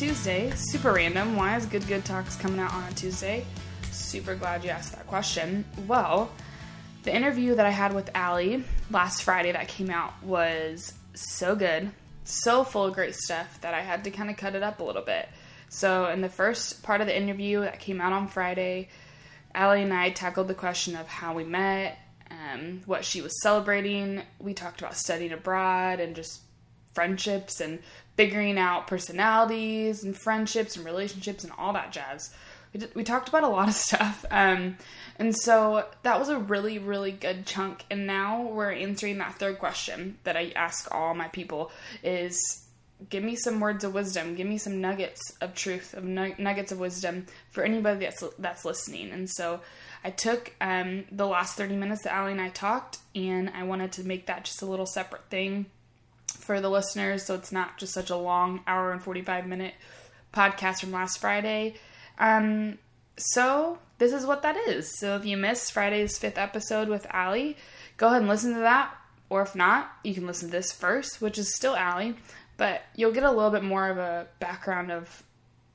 Tuesday. Super random. Why is Good Good Talks coming out on a Tuesday? Super glad you asked that question. Well, the interview that I had with Allie last Friday that came out was so good, so full of great stuff that I had to kind of cut it up a little bit. So, in the first part of the interview that came out on Friday, Allie and I tackled the question of how we met, um, what she was celebrating. We talked about studying abroad and just friendships and figuring out personalities and friendships and relationships and all that jazz. We, we talked about a lot of stuff. Um, and so that was a really, really good chunk. And now we're answering that third question that I ask all my people is give me some words of wisdom, give me some nuggets of truth, of nuggets of wisdom for anybody that's that's listening. And so I took um, the last 30 minutes that Allie and I talked, and I wanted to make that just a little separate thing for the listeners, so it's not just such a long hour and 45 minute podcast from last Friday. Um, so this is what that is. So if you missed Friday's fifth episode with Allie, go ahead and listen to that. Or if not, you can listen to this first, which is still Allie, but you'll get a little bit more of a background of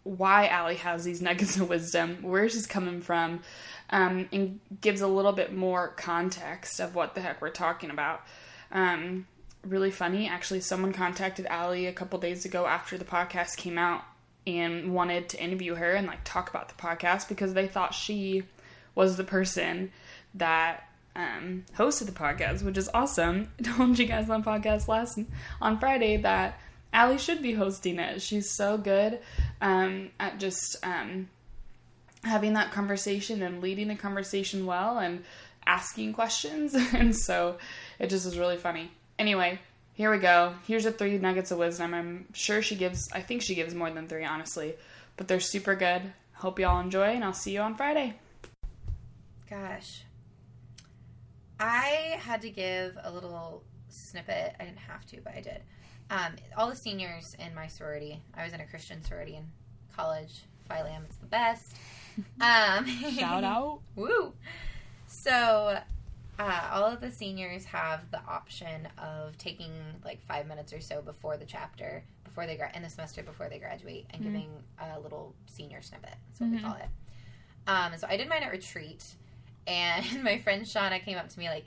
why Allie has these nuggets of wisdom, where she's coming from, um, and gives a little bit more context of what the heck we're talking about. Um, really funny. Actually, someone contacted Allie a couple days ago after the podcast came out and wanted to interview her and like talk about the podcast because they thought she was the person that um, hosted the podcast, which is awesome. I told you guys on podcast last on Friday that Allie should be hosting it. She's so good um, at just um, having that conversation and leading the conversation well and asking questions, and so it just was really funny. Anyway, here we go. Here's the three nuggets of wisdom. I'm sure she gives, I think she gives more than three, honestly, but they're super good. Hope y'all enjoy, and I'll see you on Friday. Gosh. I had to give a little snippet. I didn't have to, but I did. Um, all the seniors in my sorority, I was in a Christian sorority in college. Phi Lam, it's the best. Um, Shout out. woo. So uh, all of the seniors have the option of taking like five minutes or so before the chapter, before they gra- in the semester before they graduate, and mm-hmm. giving a little senior snippet. That's what mm-hmm. we call it. Um, so I did mine at retreat, and my friend Shauna came up to me like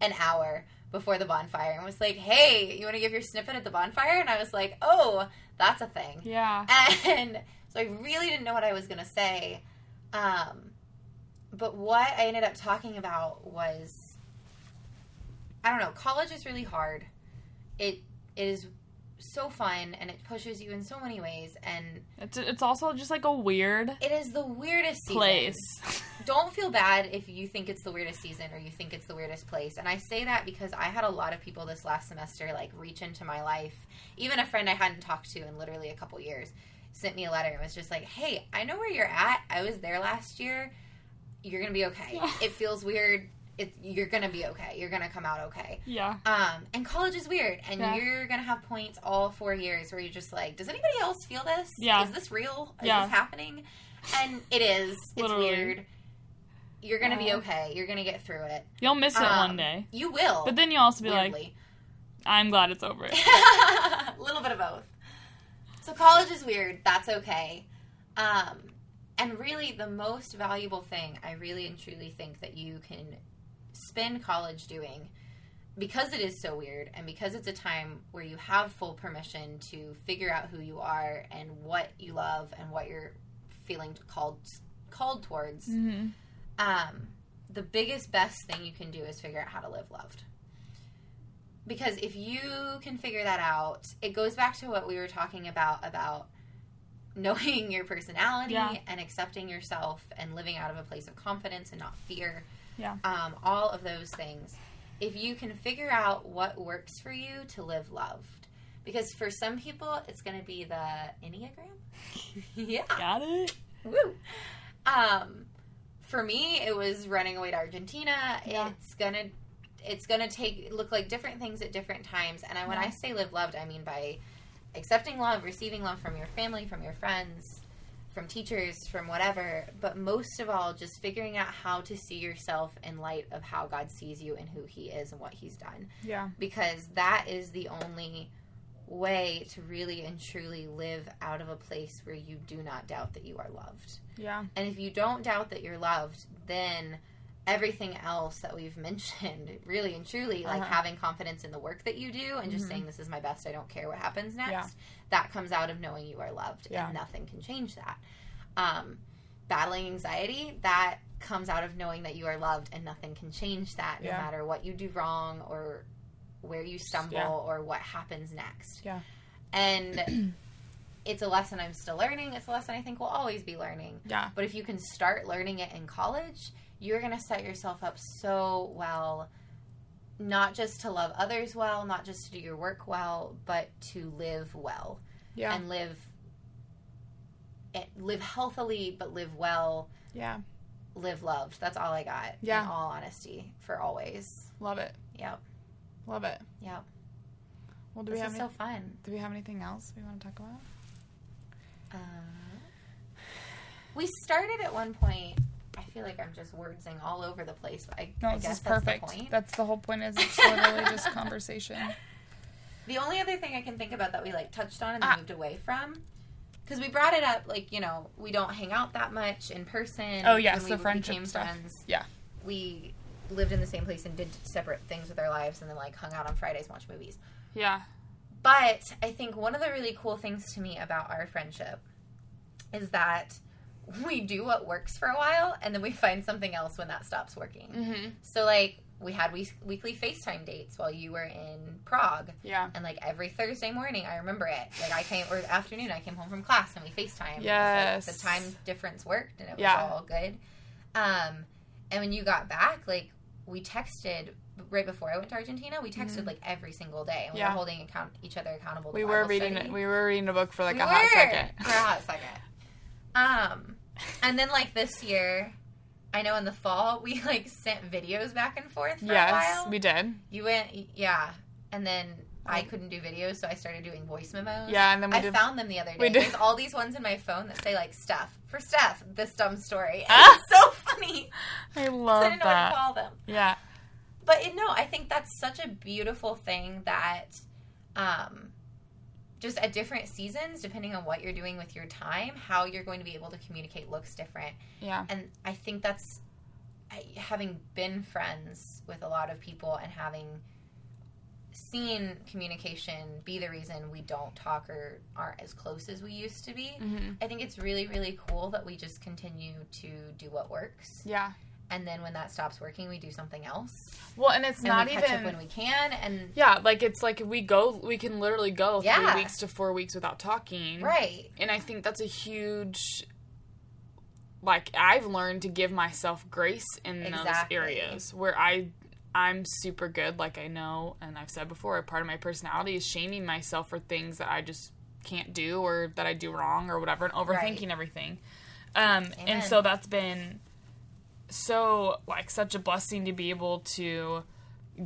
an hour before the bonfire and was like, "Hey, you want to give your snippet at the bonfire?" And I was like, "Oh, that's a thing." Yeah. And so I really didn't know what I was gonna say. Um, but what I ended up talking about was I don't know, college is really hard. It it is so fun and it pushes you in so many ways and it's it's also just like a weird it is the weirdest season. place don't feel bad if you think it's the weirdest season or you think it's the weirdest place and i say that because i had a lot of people this last semester like reach into my life even a friend i hadn't talked to in literally a couple years sent me a letter and was just like hey i know where you're at i was there last year you're gonna be okay. Yeah. It feels weird. It, you're gonna be okay. You're gonna come out okay. Yeah. Um, and college is weird, and yeah. you're gonna have points all four years where you're just like, does anybody else feel this? Yeah. Is this real? Is yeah. this happening? And it is. It's weird. You're gonna be okay. You're gonna get through it. You'll miss it um, one day. You will. But then you'll also be weirdly. like, I'm glad it's over. a little bit of both. So college is weird. That's okay. Um, and really, the most valuable thing I really and truly think that you can spend college doing, because it is so weird and because it's a time where you have full permission to figure out who you are and what you love and what you're feeling called called towards. Mm-hmm. Um, the biggest best thing you can do is figure out how to live loved because if you can figure that out it goes back to what we were talking about about knowing your personality yeah. and accepting yourself and living out of a place of confidence and not fear. Yeah. Um, all of those things. If you can figure out what works for you to live loved. Because for some people, it's going to be the Enneagram. yeah. Got it. Woo. Um, for me, it was running away to Argentina. Yeah. It's going to it's going to take look like different things at different times and I, when yeah. i say live loved i mean by accepting love, receiving love from your family, from your friends, from teachers, from whatever, but most of all, just figuring out how to see yourself in light of how God sees you and who He is and what He's done. Yeah. Because that is the only way to really and truly live out of a place where you do not doubt that you are loved. Yeah. And if you don't doubt that you're loved, then everything else that we've mentioned, really and truly, like Uh-huh. having confidence in the work that you do and just Mhm. saying, This is my best, I don't care what happens next, Yeah. that comes out of knowing you are loved. Yeah. And nothing can change that. Um, battling anxiety, that comes out of knowing that you are loved and nothing can change that no Yeah. matter what you do wrong or where you stumble or what happens next. Yeah. And it's a lesson I'm still learning. It's a lesson I think we'll always be learning. Yeah. But if you can start learning it in college, you're going to set yourself up so well, not just to love others well, not just to do your work well, but to live well Yeah. and live eh, live healthily, but live well, yeah. live loved. That's all I got. Yeah. In all honesty, for always. Love it. Yep. Love it. Yep. Well, do This we have is any, so fun. do we have anything else we want to talk about? Uh, we started at one point. Feel like I'm just wordsing all over the place, but I, No, I this guess is that's perfect. the point. That's the whole point. Is it's literally just conversation. The only other thing I can think about that we like touched on and Ah. moved away from, because we brought it up, like you know, we don't hang out that much in person. Oh, yes, the we friendship became stuff. friends. Yeah. we lived in the same place and did separate things with our lives, and then like hung out on Fridays and watched movies. Yeah. But I think one of the really cool things to me about our friendship is that we do what works for a while, and then we find something else when that stops working. Mm-hmm. So like we had week- weekly FaceTime dates while you were in Prague. Yeah. And like every Thursday morning, I remember it. Like I came or afternoon, I came home from class and we Facetime. Yes. the time difference worked and it was Yeah. all good. Um, and when you got back, like we texted right before I went to Argentina. We texted Mhm. like every single day, and we Yeah. were holding account each other accountable. To We Bible were reading. study. We were reading a book for like We a hot second. for a hot second. Um, and then like this year. I know in the fall we like sent videos back and forth for a Yes, while. we did. You went, yeah, and then I Oh. couldn't do videos, so I started doing voice memos. Yeah, and then we I did. found them the other day. we did- There's all these ones in my phone that say like Steph for Steph, this dumb story. Ah! It's so funny. I love I didn't know what to call them. Yeah. But it, no, I think that's such a beautiful thing that, um, just at different seasons, depending on what you're doing with your time, how you're going to be able to communicate looks different. Yeah. And I think that's I, having been friends with a lot of people and having seen communication be the reason we don't talk or aren't as close as we used to be. hmm I think it's really, really cool that we just continue to do what works. Yeah. And then when that stops working, we do something else. Well, and it's And not even. up when we can. And yeah, like it's like we go. We can literally go Yeah. three weeks to four weeks without talking. right. and I think that's a huge like I've learned to give myself grace in Exactly. those areas where I I'm super good like I know and I've said before a part of my personality is shaming myself for things that I just can't do or that I do wrong or whatever and overthinking Right. everything. Um and so that's been so like such a blessing to be able to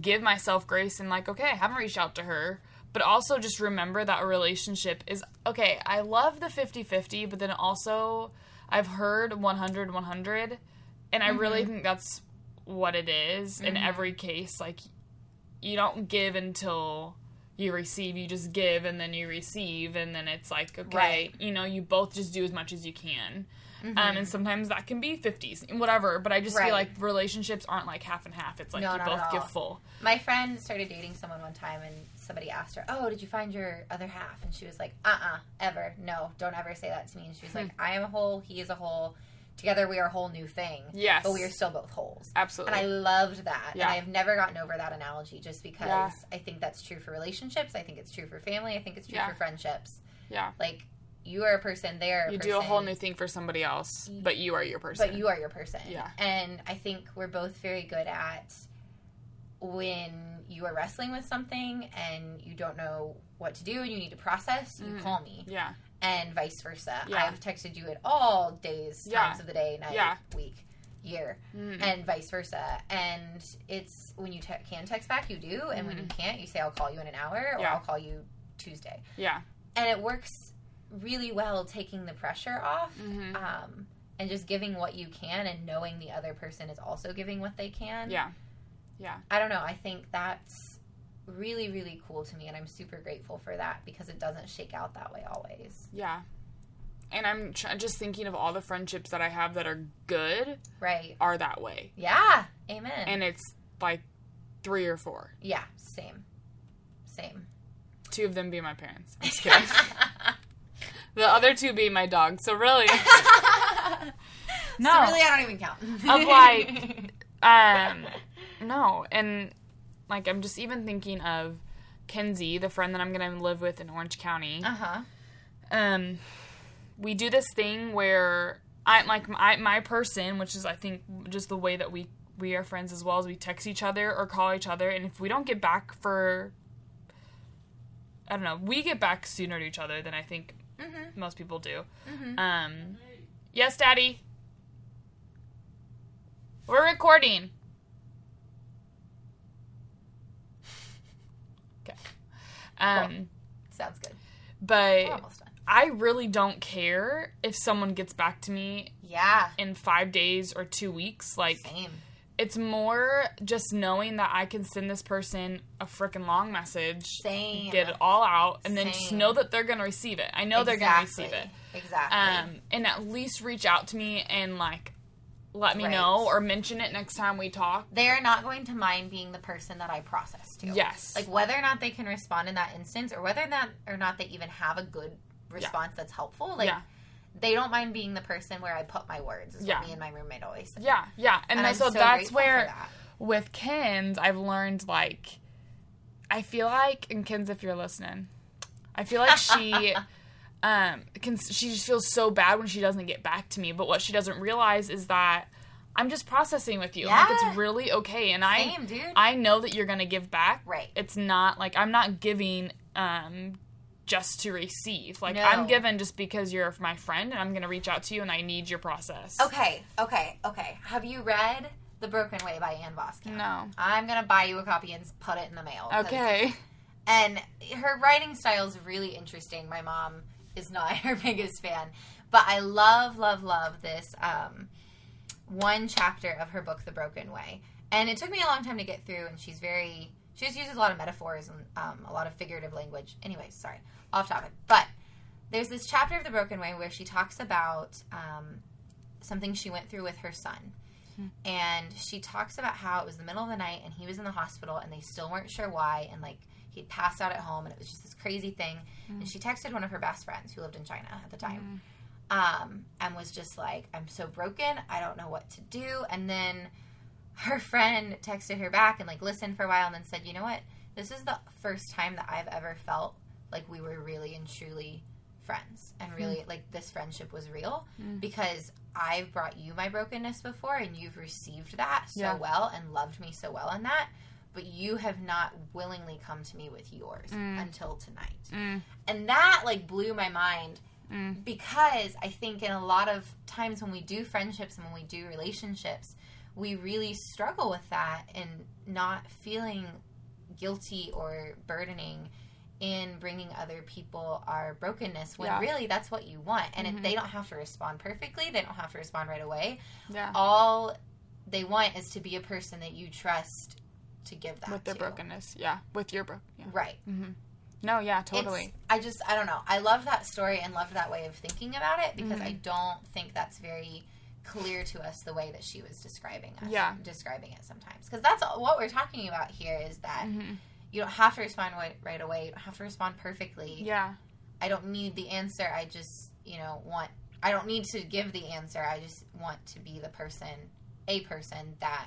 give myself grace and like okay i haven't reached out to her. But also just remember that a relationship is okay i love the 50-50 but then also i've heard 100 100 and i mm-hmm. really think that's what it is in mm-hmm. every case. Like you don't give until you receive you just give and then you receive and then it's like okay Right. you know you both just do as much as you can Mm-hmm. um, and sometimes that can be 50s and whatever but i just Right. feel like relationships aren't like half and half it's like No, you both give full My friend started dating someone one time, and somebody asked her, "Oh, did you find your other half?" And she was like, "Uh, uh ever, no, don't ever say that to me." And she was like, "I am a whole, he is a whole. Together, we are a whole new thing. yes but we are still both wholes." absolutely And I loved that. Yeah. And I've never gotten over that analogy just because Yeah. I think that's true for relationships. I think it's true for family. I think it's true Yeah. for friendships. yeah Like, you are a person, they are you person, do a whole new thing for somebody else but you are your person But you are your person. Yeah. And I think we're both very good at when you are wrestling with something and you don't know what to do and you need to process, you Mhm. call me. yeah And vice versa. Yeah. I've texted you at all days, Yeah. times of the day, night, Yeah. week, year. Mhm. and vice versa. And it's when you te- can text back, you do, and when you can't, you say, "I'll call you in an hour," or. "I'll call you Tuesday." yeah And it works really well, taking the pressure off, Mhm. um, and just giving what you can, and knowing the other person is also giving what they can. yeah yeah I don't know. I think that's really, really cool to me, and I'm super grateful for that because it doesn't shake out that way always. Yeah. And I'm tr- just thinking of all the friendships that I have that are good Right. are that way. Yeah. Amen. And it's like three or four. yeah, same. Same. Two of them being my parents. I'm just kidding. The other two being my dog. So really, no. So really, I don't even count. Of like, um, no. And like, I'm just even thinking of Kenzie, the friend that I'm gonna live with in Orange County. uh huh. um we do this thing where I like my my person, which is I think just the way that we we are friends as well as we text each other or call each other, and if we don't get back for I don't know, we get back sooner to each other than I think Mhm. most people do. Mhm. Um, yes, Daddy. We're recording. Okay. Um, Sounds good. but We're almost done. I really don't care if someone gets back to me Yeah. in five days or two weeks. Like, Same. It's more just knowing that I can send this person a freaking long message, Same. get it all out, and then just know that they're gonna receive it. I know they're gonna receive it. Exactly. Um, and at least reach out to me and like let me Right. know or mention it next time we talk. They're not going to mind being the person that I process to. Yes. Like whether or not they can respond in that instance, or whether or not or not they even have a good response that's helpful. Like Yeah. They don't mind being the person where I put my words. Is Yeah. what me and my roommate always say. yeah, yeah, and, And I'm so, so that's where that. with Kens, I've learned like I feel like and Kens, if you're listening, I feel like she um can she just feels so bad when she doesn't get back to me. But what she doesn't realize is that I'm just processing with you. Like Yeah. it's really okay, and I dude. I know that you're gonna give back. Right. It's not like I'm not giving um just to receive. Like No. I'm given just because you're my friend and I'm gonna reach out to you and I need your process. Okay, okay, okay. Have you read The Broken Way by Ann Voskamp? No. I'm gonna buy you a copy and put it in the mail. Okay. And her writing style is really interesting. My mom is not her biggest fan, but I love, love, love this um, one chapter of her book, The Broken Way. And it took me a long time to get through, and she's very, she just uses a lot of metaphors and um, a lot of figurative language. Anyways, sorry, off topic. But there's this chapter of The Broken Way where she talks about um, something she went through with her son. And she talks about how it was the middle of the night and he was in the hospital and they still weren't sure why. And like he'd passed out at home and it was just this crazy thing. And she texted one of her best friends who lived in China at the time um, and was just like, I'm so broken. I don't know what to do. And then her friend texted her back and like listened for a while and then said, You know what? This is the first time that I've ever felt like we were really and truly friends and really like this friendship was real because I've brought you my brokenness before and you've received that so Yeah. well and loved me so well in that but you have not willingly come to me with yours until tonight Mm. and that like blew my mind Mm. because I think in a lot of times when we do friendships and when we do relationships, we really struggle with that and not feeling guilty or burdening in bringing other people our brokenness when Yeah. really that's what you want. And if they don't have to respond perfectly, they don't have to respond right away. Yeah. All they want is to be a person that you trust to give that with their to. brokenness. Yeah. With your broken. Yeah. Right. No, yeah, It's- totally. I just I don't know. I love that story and love that way of thinking about it because Mm-hmm. I don't think that's very clear to us the way that she was describing us. Yeah. describing it sometimes because that's all- what we're talking about here is that Mm-hmm. you don't have to respond right, right away. You don't have to respond perfectly. yeah. I don't need the answer. I just you know want. I don't need to give the answer. I just want to be the person, a person that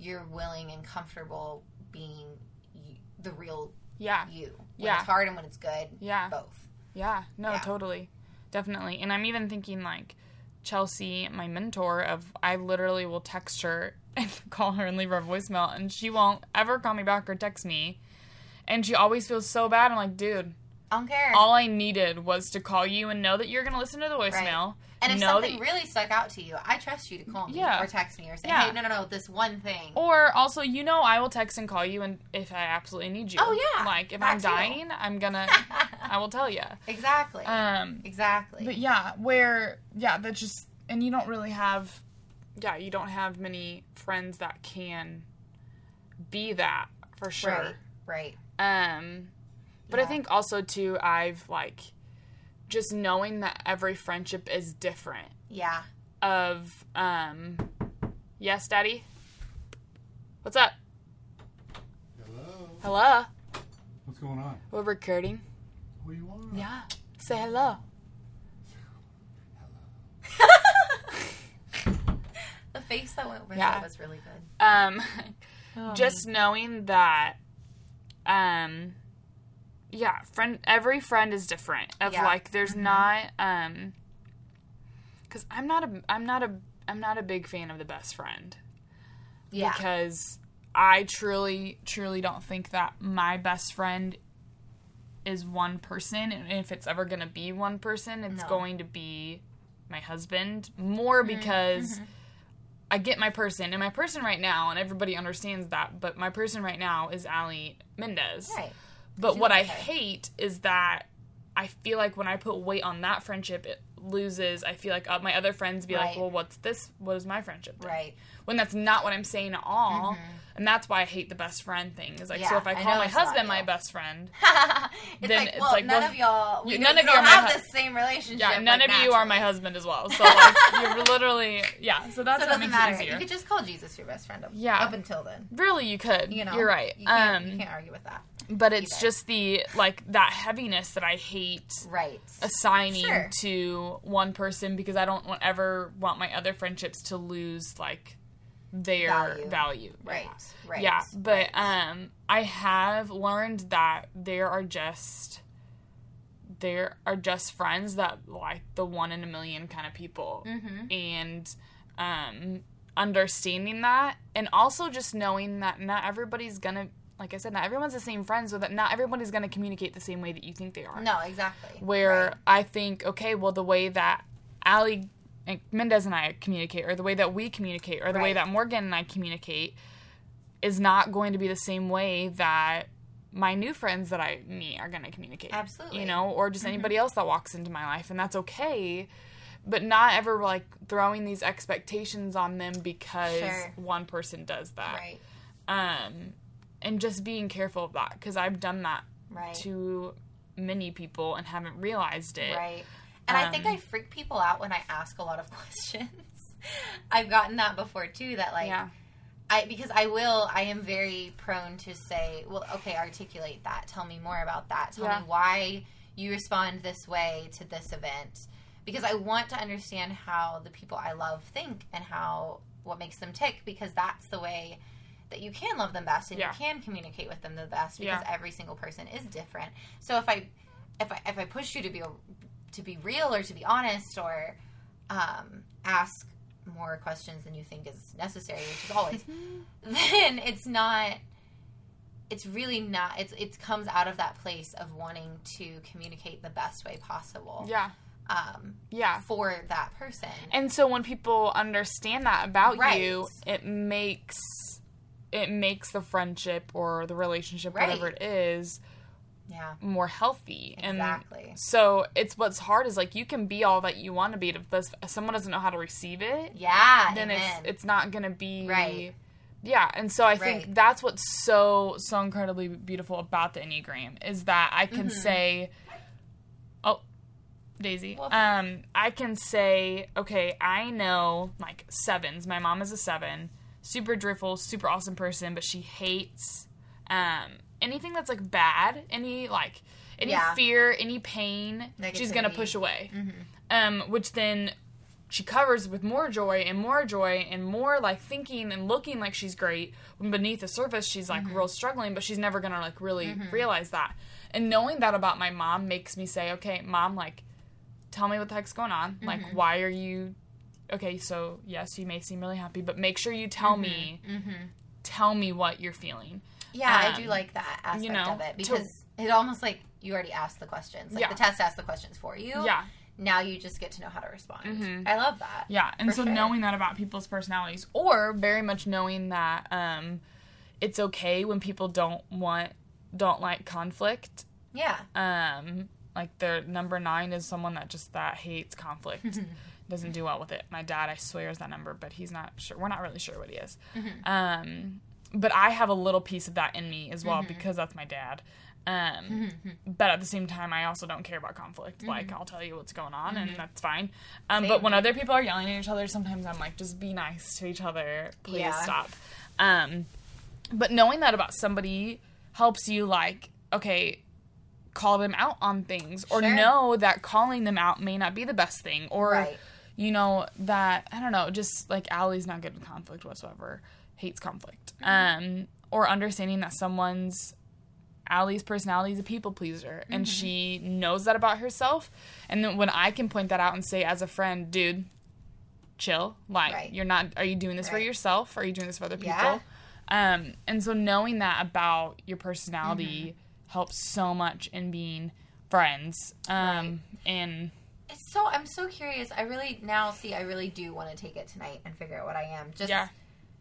you're willing and comfortable being you, the real Yeah. you. When Yeah. it's hard and when it's good. Yeah. Both. Yeah. No, Yeah. totally. Definitely. And I'm even thinking like Chelsea, my mentor, of I literally will text her and call her and leave her a voicemail and she won't ever call me back or text me. And she always feels so bad. I'm like, dude, I don't care. all I needed was to call you and know that you're gonna listen to the voicemail. and if something really stuck out to you, I trust you to call me Yeah. or text me or say, Yeah. "Hey, no, no, no, this one thing." Or also, you know, I will text and call you, and if I absolutely need you. Oh, yeah. Like if I'm dying, I'm gonna, I will tell you. exactly. Um, exactly. but yeah, where yeah, that just and you don't really have, yeah, you don't have many friends that can be that for sure. Right. Right. Um, but I think also too, I've like just knowing that every friendship is different. Yeah. Of um, yes, Daddy. What's up? Hello. Hello. What's going on? We're recording. Who you want? Yeah. Say hello. hello. the face that went with Yeah. it was really good. Um, Oh. just knowing that, um, yeah, friend. Every friend is different. Of Yeah. like, there's not um, because I'm not a I'm not a I'm not a big fan of the best friend. Yeah. because I truly, truly don't think that my best friend is one person. And if it's ever going to be one person, it's No. going to be my husband. More Mm-hmm. because I get my person, and my person right now, and everybody understands that, but my person right now is Ali Mendez. right. But what I hate is that I feel like when I put weight on that friendship, it loses. I feel like uh, my other friends be like, well, what's this? What is my friendship? then?" Right. When that's not what I'm saying at all. And that's why I hate the best friend thing. Is like, so if I I call know my husband my best friend, it's Then like, it's well, like, none well, of y'all, we you- none of you are have hu- the same relationship. yeah, none like, of you are my husband as well. So like, you're literally, yeah. So that's So what doesn't makes matter. it You could just call Jesus your best friend up, Yeah. up until then. really, you could. You know, you're right. You can't, um, you can't argue with that. but it's either. just the like that heaviness that I hate Right. assigning Sure. to one person because I don't want, ever want my other friendships to lose like their Value. value. Right. Right. Yeah, but right. um I have learned that there are just there are just friends that like the one in a million kind of people. Mhm. And um understanding that and also just knowing that not everybody's to like I said not everyone's the same friend so that not everybody's going to communicate the same way that you think they are no, exactly. where Right. I think, okay, well, the way that Ali and Mendez and I communicate, or the way that we communicate, or the way that Morgan and I communicate, is not going to be the same way that my new friends that I meet are going to communicate. Absolutely. You know, or just anybody else that walks into my life, and that's okay. But not ever like throwing these expectations on them because Sure. one person does that. Right. Um, and just being careful of that because I've done that Right. to many people and haven't realized it. Right. And I think Um, I freak people out when I ask a lot of questions. I've gotten that before too. That like, yeah. I because I will. I am very prone to say, well, okay, articulate that. Tell me more about that. Tell Yeah. me why you respond this way to this event. Because I want to understand how the people I love think and how what makes them tick. Because that's the way that you can love them best and Yeah. you can communicate with them the best. Because Yeah. every single person is different. So if I if I if I push you to be to be real or to be honest or um, ask more questions than you think is necessary, which is always, then it's not. It's really not. It's it comes out of that place of wanting to communicate the best way possible. Yeah. Um, Yeah. for that person. And so when people understand that about Right. you, it makes it makes the friendship or the relationship, Right. whatever it is, Yeah. more healthy. Exactly. And so it's what's hard is like you can be all that you want to be, but if someone doesn't know how to receive it, Yeah. then amen. it's it's not gonna be Right. Yeah, and so I think that's what's so so incredibly beautiful about the Enneagram is that I can Mm-hmm. say Oh, Daisy. Um I can say, okay, I know like sevens. My mom is a 7. Super driftful, super awesome person, but she hates um anything that's like bad, any like any Yeah. fear, any pain, she's going to push away. Mhm. um, which then she covers with more joy and more joy and more like thinking and looking like she's great. When beneath the surface she's like mm-hmm. real struggling but she's never gonna like really mm-hmm. realize that. And knowing that about my mom makes me say okay mom like tell me what the heck's going on. Mm-hmm. Like why are you okay so yes you may seem really happy but make sure you tell me tell me what you're feeling Yeah, I Um, do like that aspect you know, of it to- because it almost like you already asked the questions. Like Yeah. the test asked the questions for you. yeah Now you just get to know how to respond. Mhm. I love that. Yeah, and so sure. knowing that about people's personalities, or very much knowing that um, it's okay when people don't want, don't like conflict. Yeah. Um, like their number nine is someone that just that hates conflict, doesn't do well with it. My dad, I swear, is that number, but he's not sure. We're not really sure what he is. Mm-hmm. Um, but I have a little piece of that in me as well Mm-hmm. because that's my dad. Um, but at the same time, I also don't care about conflict. Mm-hmm. Like, I'll tell you what's going on, and that's fine. Um, but when other people are yelling at each other, sometimes I'm like, just be nice to each other. Please Yeah. stop. Um, but knowing that about somebody helps you, like, okay, call them out on things, or Sure. know that calling them out may not be the best thing, or Right. you know that I don't know, just like Allie's not good with conflict whatsoever, hates conflict, Mm-hmm. um, or understanding that someone's Allie's personality is a people pleaser, and Mm-hmm. she knows that about herself, and then when I can point that out and say as a friend, dude, chill, like Right. you're not, are you doing this for yourself? Or are you doing this for other people? Yeah. Um, and so knowing that about your personality Mm-hmm. helps so much in being friends, um, and It's so I'm so curious. I really now see. I really do want to take it tonight and figure out what I am. Just yeah.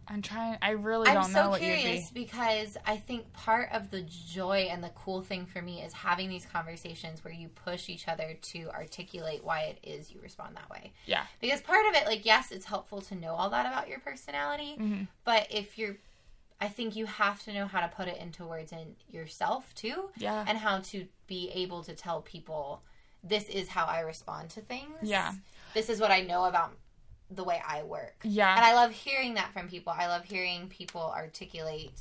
I'm trying. I really I'm don't know so what you'd be. curious because I think part of the joy and the cool thing for me is having these conversations where you push each other to articulate why it is you respond that way. Yeah. Because part of it, like, yes, it's helpful to know all that about your personality, Mm-hmm. but if you're, I think you have to know how to put it into words in yourself too, Yeah. and how to be able to tell people, this is how I respond to things. Yeah. This is what I know about the way I work. Yeah. And I love hearing that from people. I love hearing people articulate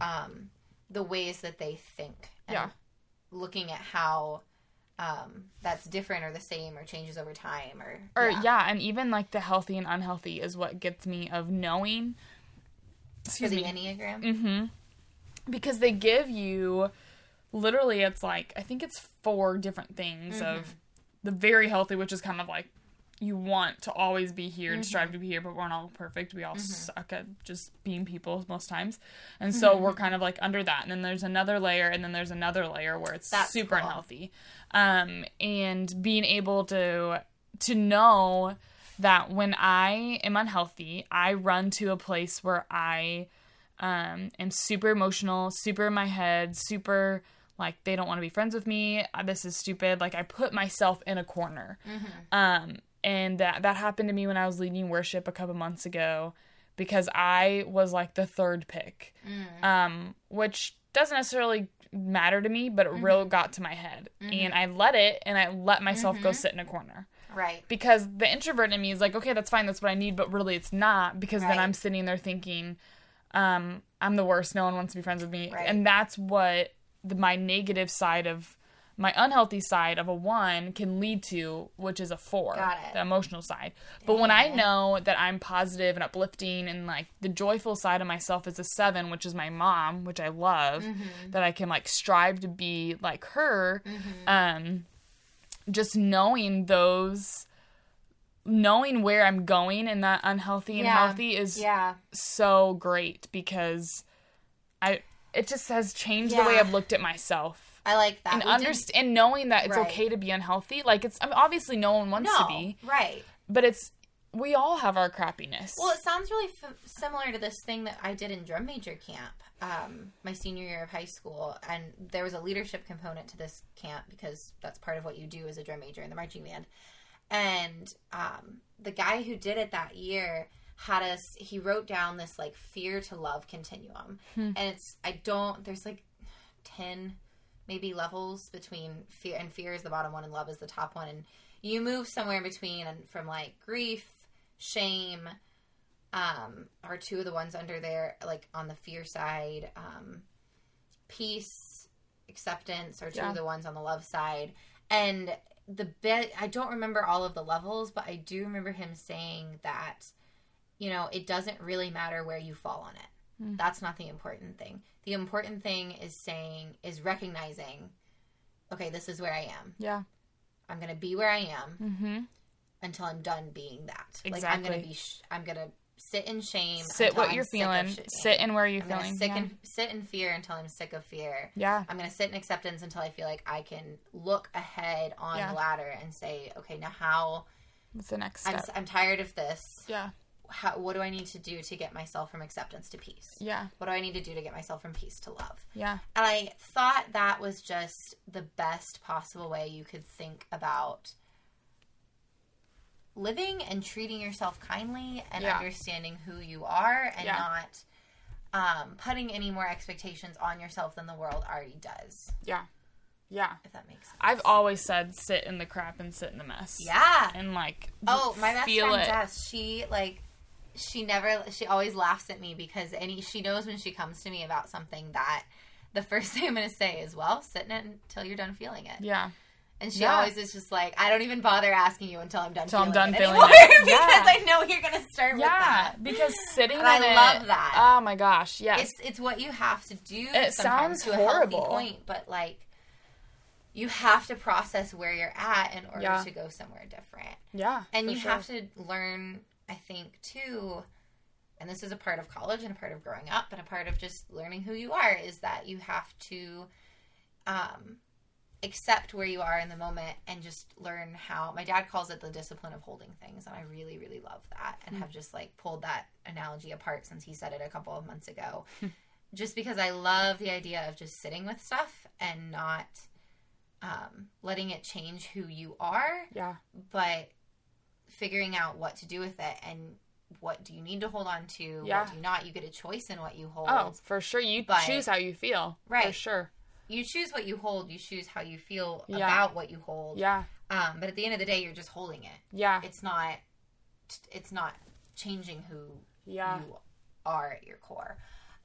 um, the ways that they think. And Yeah. Looking at how um, that's different or the same or changes over time or. or yeah. and even like the healthy and unhealthy is what gets me of knowing For excuse the me Enneagram. mm-hmm. because they give you literally it's like i think it's four different things Mm-hmm. of the very healthy which is kind of like you want to always be here and Mm-hmm. strive to be here but we're not all perfect we all suck at just being people most times and so we're Mm-hmm. kind of like under that and then there's another layer and then there's another layer where it's That's super cool. unhealthy um and being able to to know that when I am unhealthy, I run to a place where I um, am super emotional, super in my head, super like they don't want to be friends with me. uh, This is stupid. Like I put myself in a corner. Um, and that that happened to me when I was leading worship a couple months ago because I was like the third pick, um, which doesn't necessarily matter to me, but it real got to my head, and I let it, and I let myself go sit in a corner. Right. because the introvert in me is like, okay, that's fine, that's what I need, but really it's not because then I'm sitting there thinking, um, I'm the worst. No one wants to be friends with me, Right. and that's what the, my negative side of my unhealthy side of a one can lead to, which is a four, Got it. the emotional side. But when I know that I'm positive and uplifting, and like the joyful side of myself is a seven, which is my mom, which I love, Mm-hmm. that I can like strive to be like her. Um, just knowing those knowing where I'm going in that unhealthy and Yeah. healthy is Yeah. so great because I it just has changed the way I've looked at myself. I like that. And We underst- and knowing that it's Right. okay to be unhealthy. Like it's I mean, obviously no one wants no, to be, right. but it's we all have our crappiness. Well, it sounds really f- similar to this thing that I did in drum major camp, um, my senior year of high school, and there was a leadership component to this camp because that's part of what you do as a drum major in the marching band. And um, the guy who did it that year had us. He wrote down this like fear to love continuum, and it's I don't. There's like ten maybe levels between fear and fear is the bottom one and love is the top one. And you move somewhere in between and from like grief shame um are two of the ones under there like on the fear side. Um peace acceptance are two Yeah. of the ones on the love side. And the bit i don't remember all of the levels but i do remember him saying that you know it doesn't really matter where you fall on it Hmm. that's not the important thing the important thing is saying is recognizing okay this is where i am yeah. i'm gonna be where i am Mm-hmm. until i'm done being that like i'm gonna Exactly. be sh- i'm gonna sit in shame Sit what I'm you're sick feeling. shit- Sit in where you're i'm feeling. sit yeah. in sit in fear until i'm sick of fear yeah. i'm gonna sit in acceptance until i feel like i can look ahead on Yeah. the ladder and say okay now how What's the next I'm, step? I'm tired of this yeah. How, what do i need to do to get myself from acceptance to peace Yeah. what do i need to do to get myself from peace to love Yeah. And I thought that was just the best possible way you could think about living and treating yourself kindly and Yeah. understanding who you are and Yeah. not um, putting any more expectations on yourself than the world already does. Yeah. Yeah. If that makes sense. I've always said sit in the crap and sit in the mess. yeah. And like Oh, my best feel friend it. Jess, she like she never she always laughs at me because any she knows when she comes to me about something that the first thing I'm gonna say is, Well, sit in it until you're done feeling it. Yeah. And she Yeah. always is just like, I don't even bother asking you until I'm done Till I'm done it feeling it. because Yeah. I know you're gonna start with Yeah. Because sitting And I in it- love that. Oh my gosh. Yes. It's it's what you have to do It sometimes sounds to a horrible. healthy point, but like you have to process where you're at in order Yeah. to go somewhere different. yeah. And you sure. have to learn, I think, too, and this is a part of college and a part of growing up and a part of just learning who you are, is that you have to um, accept where you are in the moment and just learn how. My dad calls it the discipline of holding things, and I really, really love that and have just like pulled that analogy apart since he said it a couple of months ago. just because I love the idea of just sitting with stuff and not um, letting it change who you are Yeah. but figuring out what to do with it and what do you need to hold on to Yeah. what do you not you get a choice in what you hold Oh, for sure. You But- choose how you feel. Right. For sure. you choose what you hold you choose how you feel Yeah. about what you hold Yeah. um, but at the end of the day you're just holding it Yeah. it's not it's not changing who Yeah. you are at your core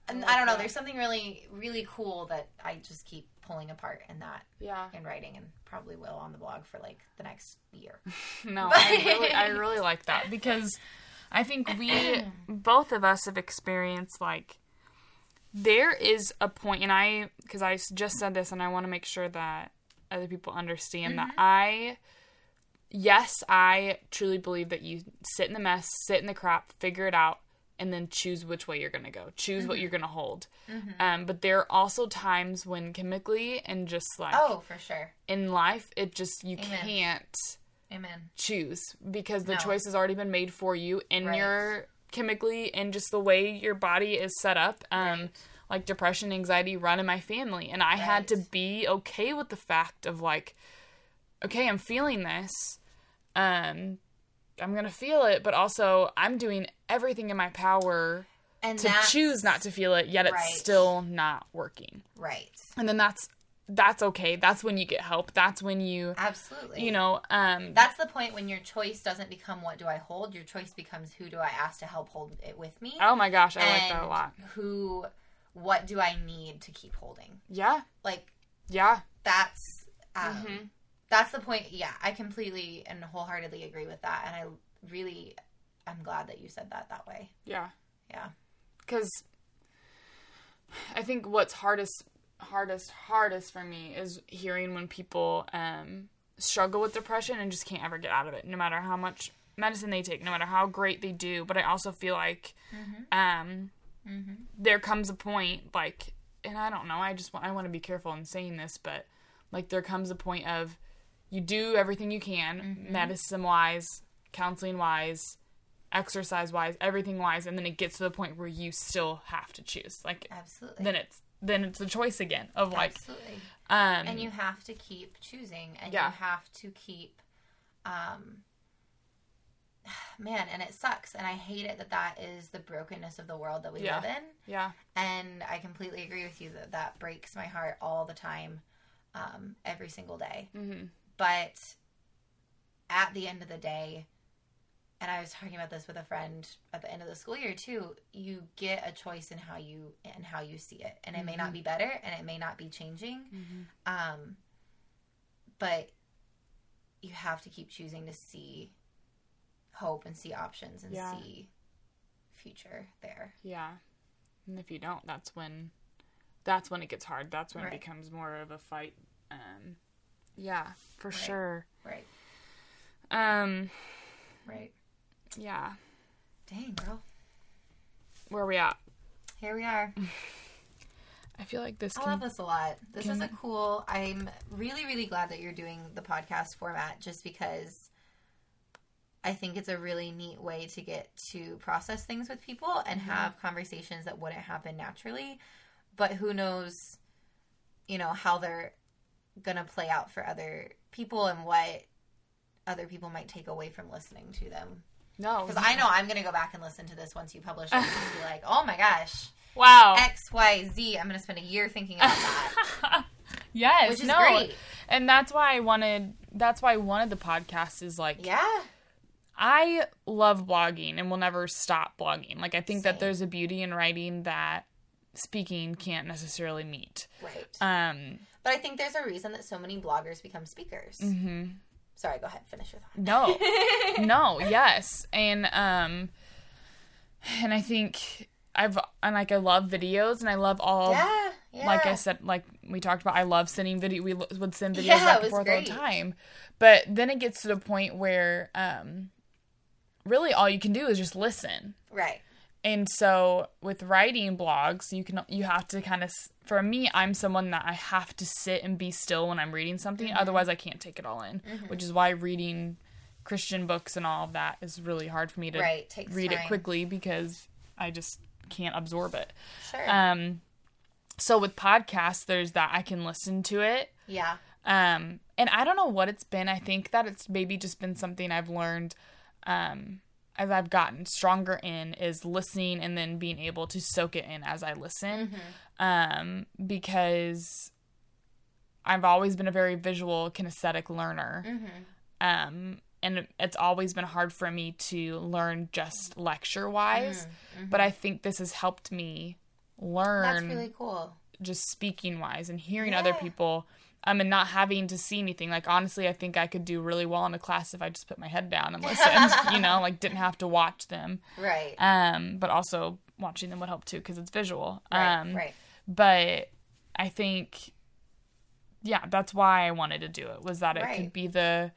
and like i don't know that. there's something really really cool that i just keep pulling apart in that Yeah. in writing and probably will on the blog for like the next year. No, I really, I really like that because I think we, both of us, have experienced like there is a point, and I, because I just said this, and I want to make sure that other people understand that mm-hmm. I, yes, I truly believe that you sit in the mess, sit in the crap, figure it out, and then choose which way you're gonna go, choose what you're gonna hold. Um, but there are also times when chemically and just like oh for sure in life, it just you Amen. can't amen choose because the No. choice has already been made for you in Right. your chemically and just the way your body is set up um like depression anxiety run in my family and i had to be okay with the fact of like okay i'm feeling this um i'm gonna feel it but also i'm doing everything in my power and to choose not to feel it yet it's Right. still not working. Right. And then that's that's okay. That's when you get help. That's when you absolutely. you know um that's the point when your choice doesn't become what do i hold your choice becomes who do i ask to help hold it with me? Oh my gosh i like that a lot. who what do i need to keep holding? Yeah. Like Yeah. that's um, Mhm. That's the point. Yeah i completely and wholeheartedly agree with that. And i really i'm glad that you said that that way. Yeah. yeah. Because I think what's hardest, hardest, hardest for me is hearing when people um, struggle with depression and just can't ever get out of it, no matter how much medicine they take, no matter how great they do. But I also feel like um, there comes a point, like, and I don't know, I just want, I want to be careful in saying this, but like there comes a point of you do everything you can, medicine wise, counseling wise, exercise wise, everything wise, and then it gets to the point where you still have to choose. Like absolutely. then it's then it's a choice again of like absolutely. um and you have to keep choosing and Yeah. you have to keep um man and it sucks and i hate it that that is the brokenness of the world that we Yeah. live in. Yeah. And i completely agree with you that that breaks my heart all the time um, every single day. Hmm but at the end of the day and i was talking about this with a friend at the end of the school year too you get a choice in how you and how you see it. And it may not be better and it may not be changing. Um but you have to keep choosing to see hope and see options and Yeah. see future there. Yeah. And if you don't that's when that's when it gets hard. That's when Right. it becomes more of a fight um yeah for sure. Right. Um right. yeah. Dang girl. Where are we at? Here we are. I feel like this I can love this a lot. This is a cool. I'm really, really glad that you're doing the podcast format just because I think it's a really neat way to get to process things with people and have conversations that wouldn't happen naturally. But who knows, you know, how they're going to play out for other people and what other people might take away from listening to them. no Because I know I'm going to go back and listen to this once you publish it and just be like, oh my gosh. Wow. X, Y, Z. I'm gonna spend a year thinking about that, yes. which is no. great. And that's why I wanted. That's why I wanted the podcast is like Yeah. I love blogging and will never stop blogging. Like I think that there's a beauty in writing that speaking can't necessarily meet. Right. Um but I think there's a reason that so many bloggers become speakers. mhm. Sorry, go ahead. Finish your thought. No. no, yes. And um and I think I've and like I love videos and I love all Yeah. Yeah. like I said, like we talked about, I love sending video. We would send videos Yeah, back and forth all the time. But then it gets to the point where, um, really all you can do is just listen. Right. And so with writing blogs, you can you have to kind of. For me, I'm someone that I have to sit and be still when I'm reading something. Mm-hmm. Otherwise, I can't take it all in. Which is why reading Christian books and all of that is really hard for me to Right, read it quickly because I just can't absorb it. Sure. Um, so with podcasts, there's that I can listen to it. yeah. Um, and I don't know what it's been. I think that it's maybe just been something I've learned um, as I've gotten stronger in is listening and then being able to soak it in as I listen. Um, because I've always been a very visual, kinesthetic learner. Um, and it's always been hard for me to learn just lecture wise. But I think this has helped me learn That's really cool. just speaking wise and hearing other people um and not having to see anything like honestly i think i could do really well in a class if i just put my head down and listened you know like didn't have to watch them Right. um but also watching them would help too because it's visual right. um right. but i think yeah that's why i wanted to do it was that it Right. could be the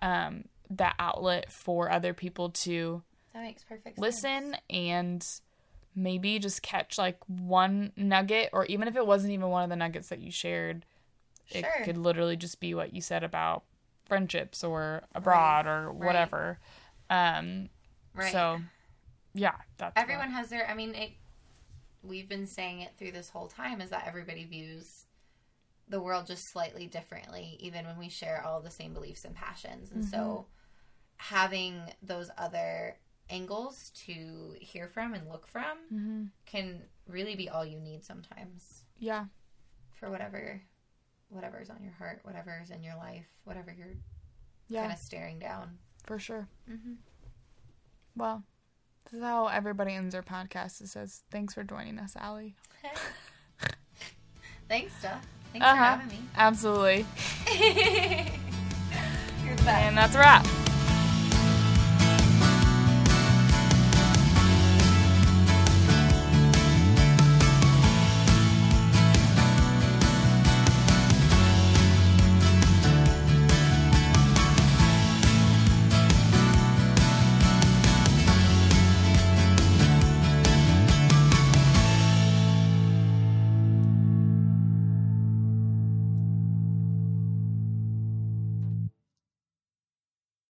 um that outlet for other people to That makes perfect sense. listen and maybe just catch like one nugget or even if it wasn't even one of the nuggets that you shared it Sure. could literally just be what you said about friendships or abroad or whatever. Um Right. so yeah that's what- everyone has their i mean it we've been saying it through this whole time is that everybody views the world just slightly differently even when we share all the same beliefs and passions. And so having those other angles to hear from and look from Mhm. can really be all you need sometimes. Yeah. For whatever whatever's on your heart whatever's in your life whatever you're yeah. kind of staring down. For sure. Mhm. well this is how everybody ends their podcast. It says thanks for joining us Allie. thanks Steph. thanks uh-huh. for having me. Absolutely. You're the best. And that's a wrap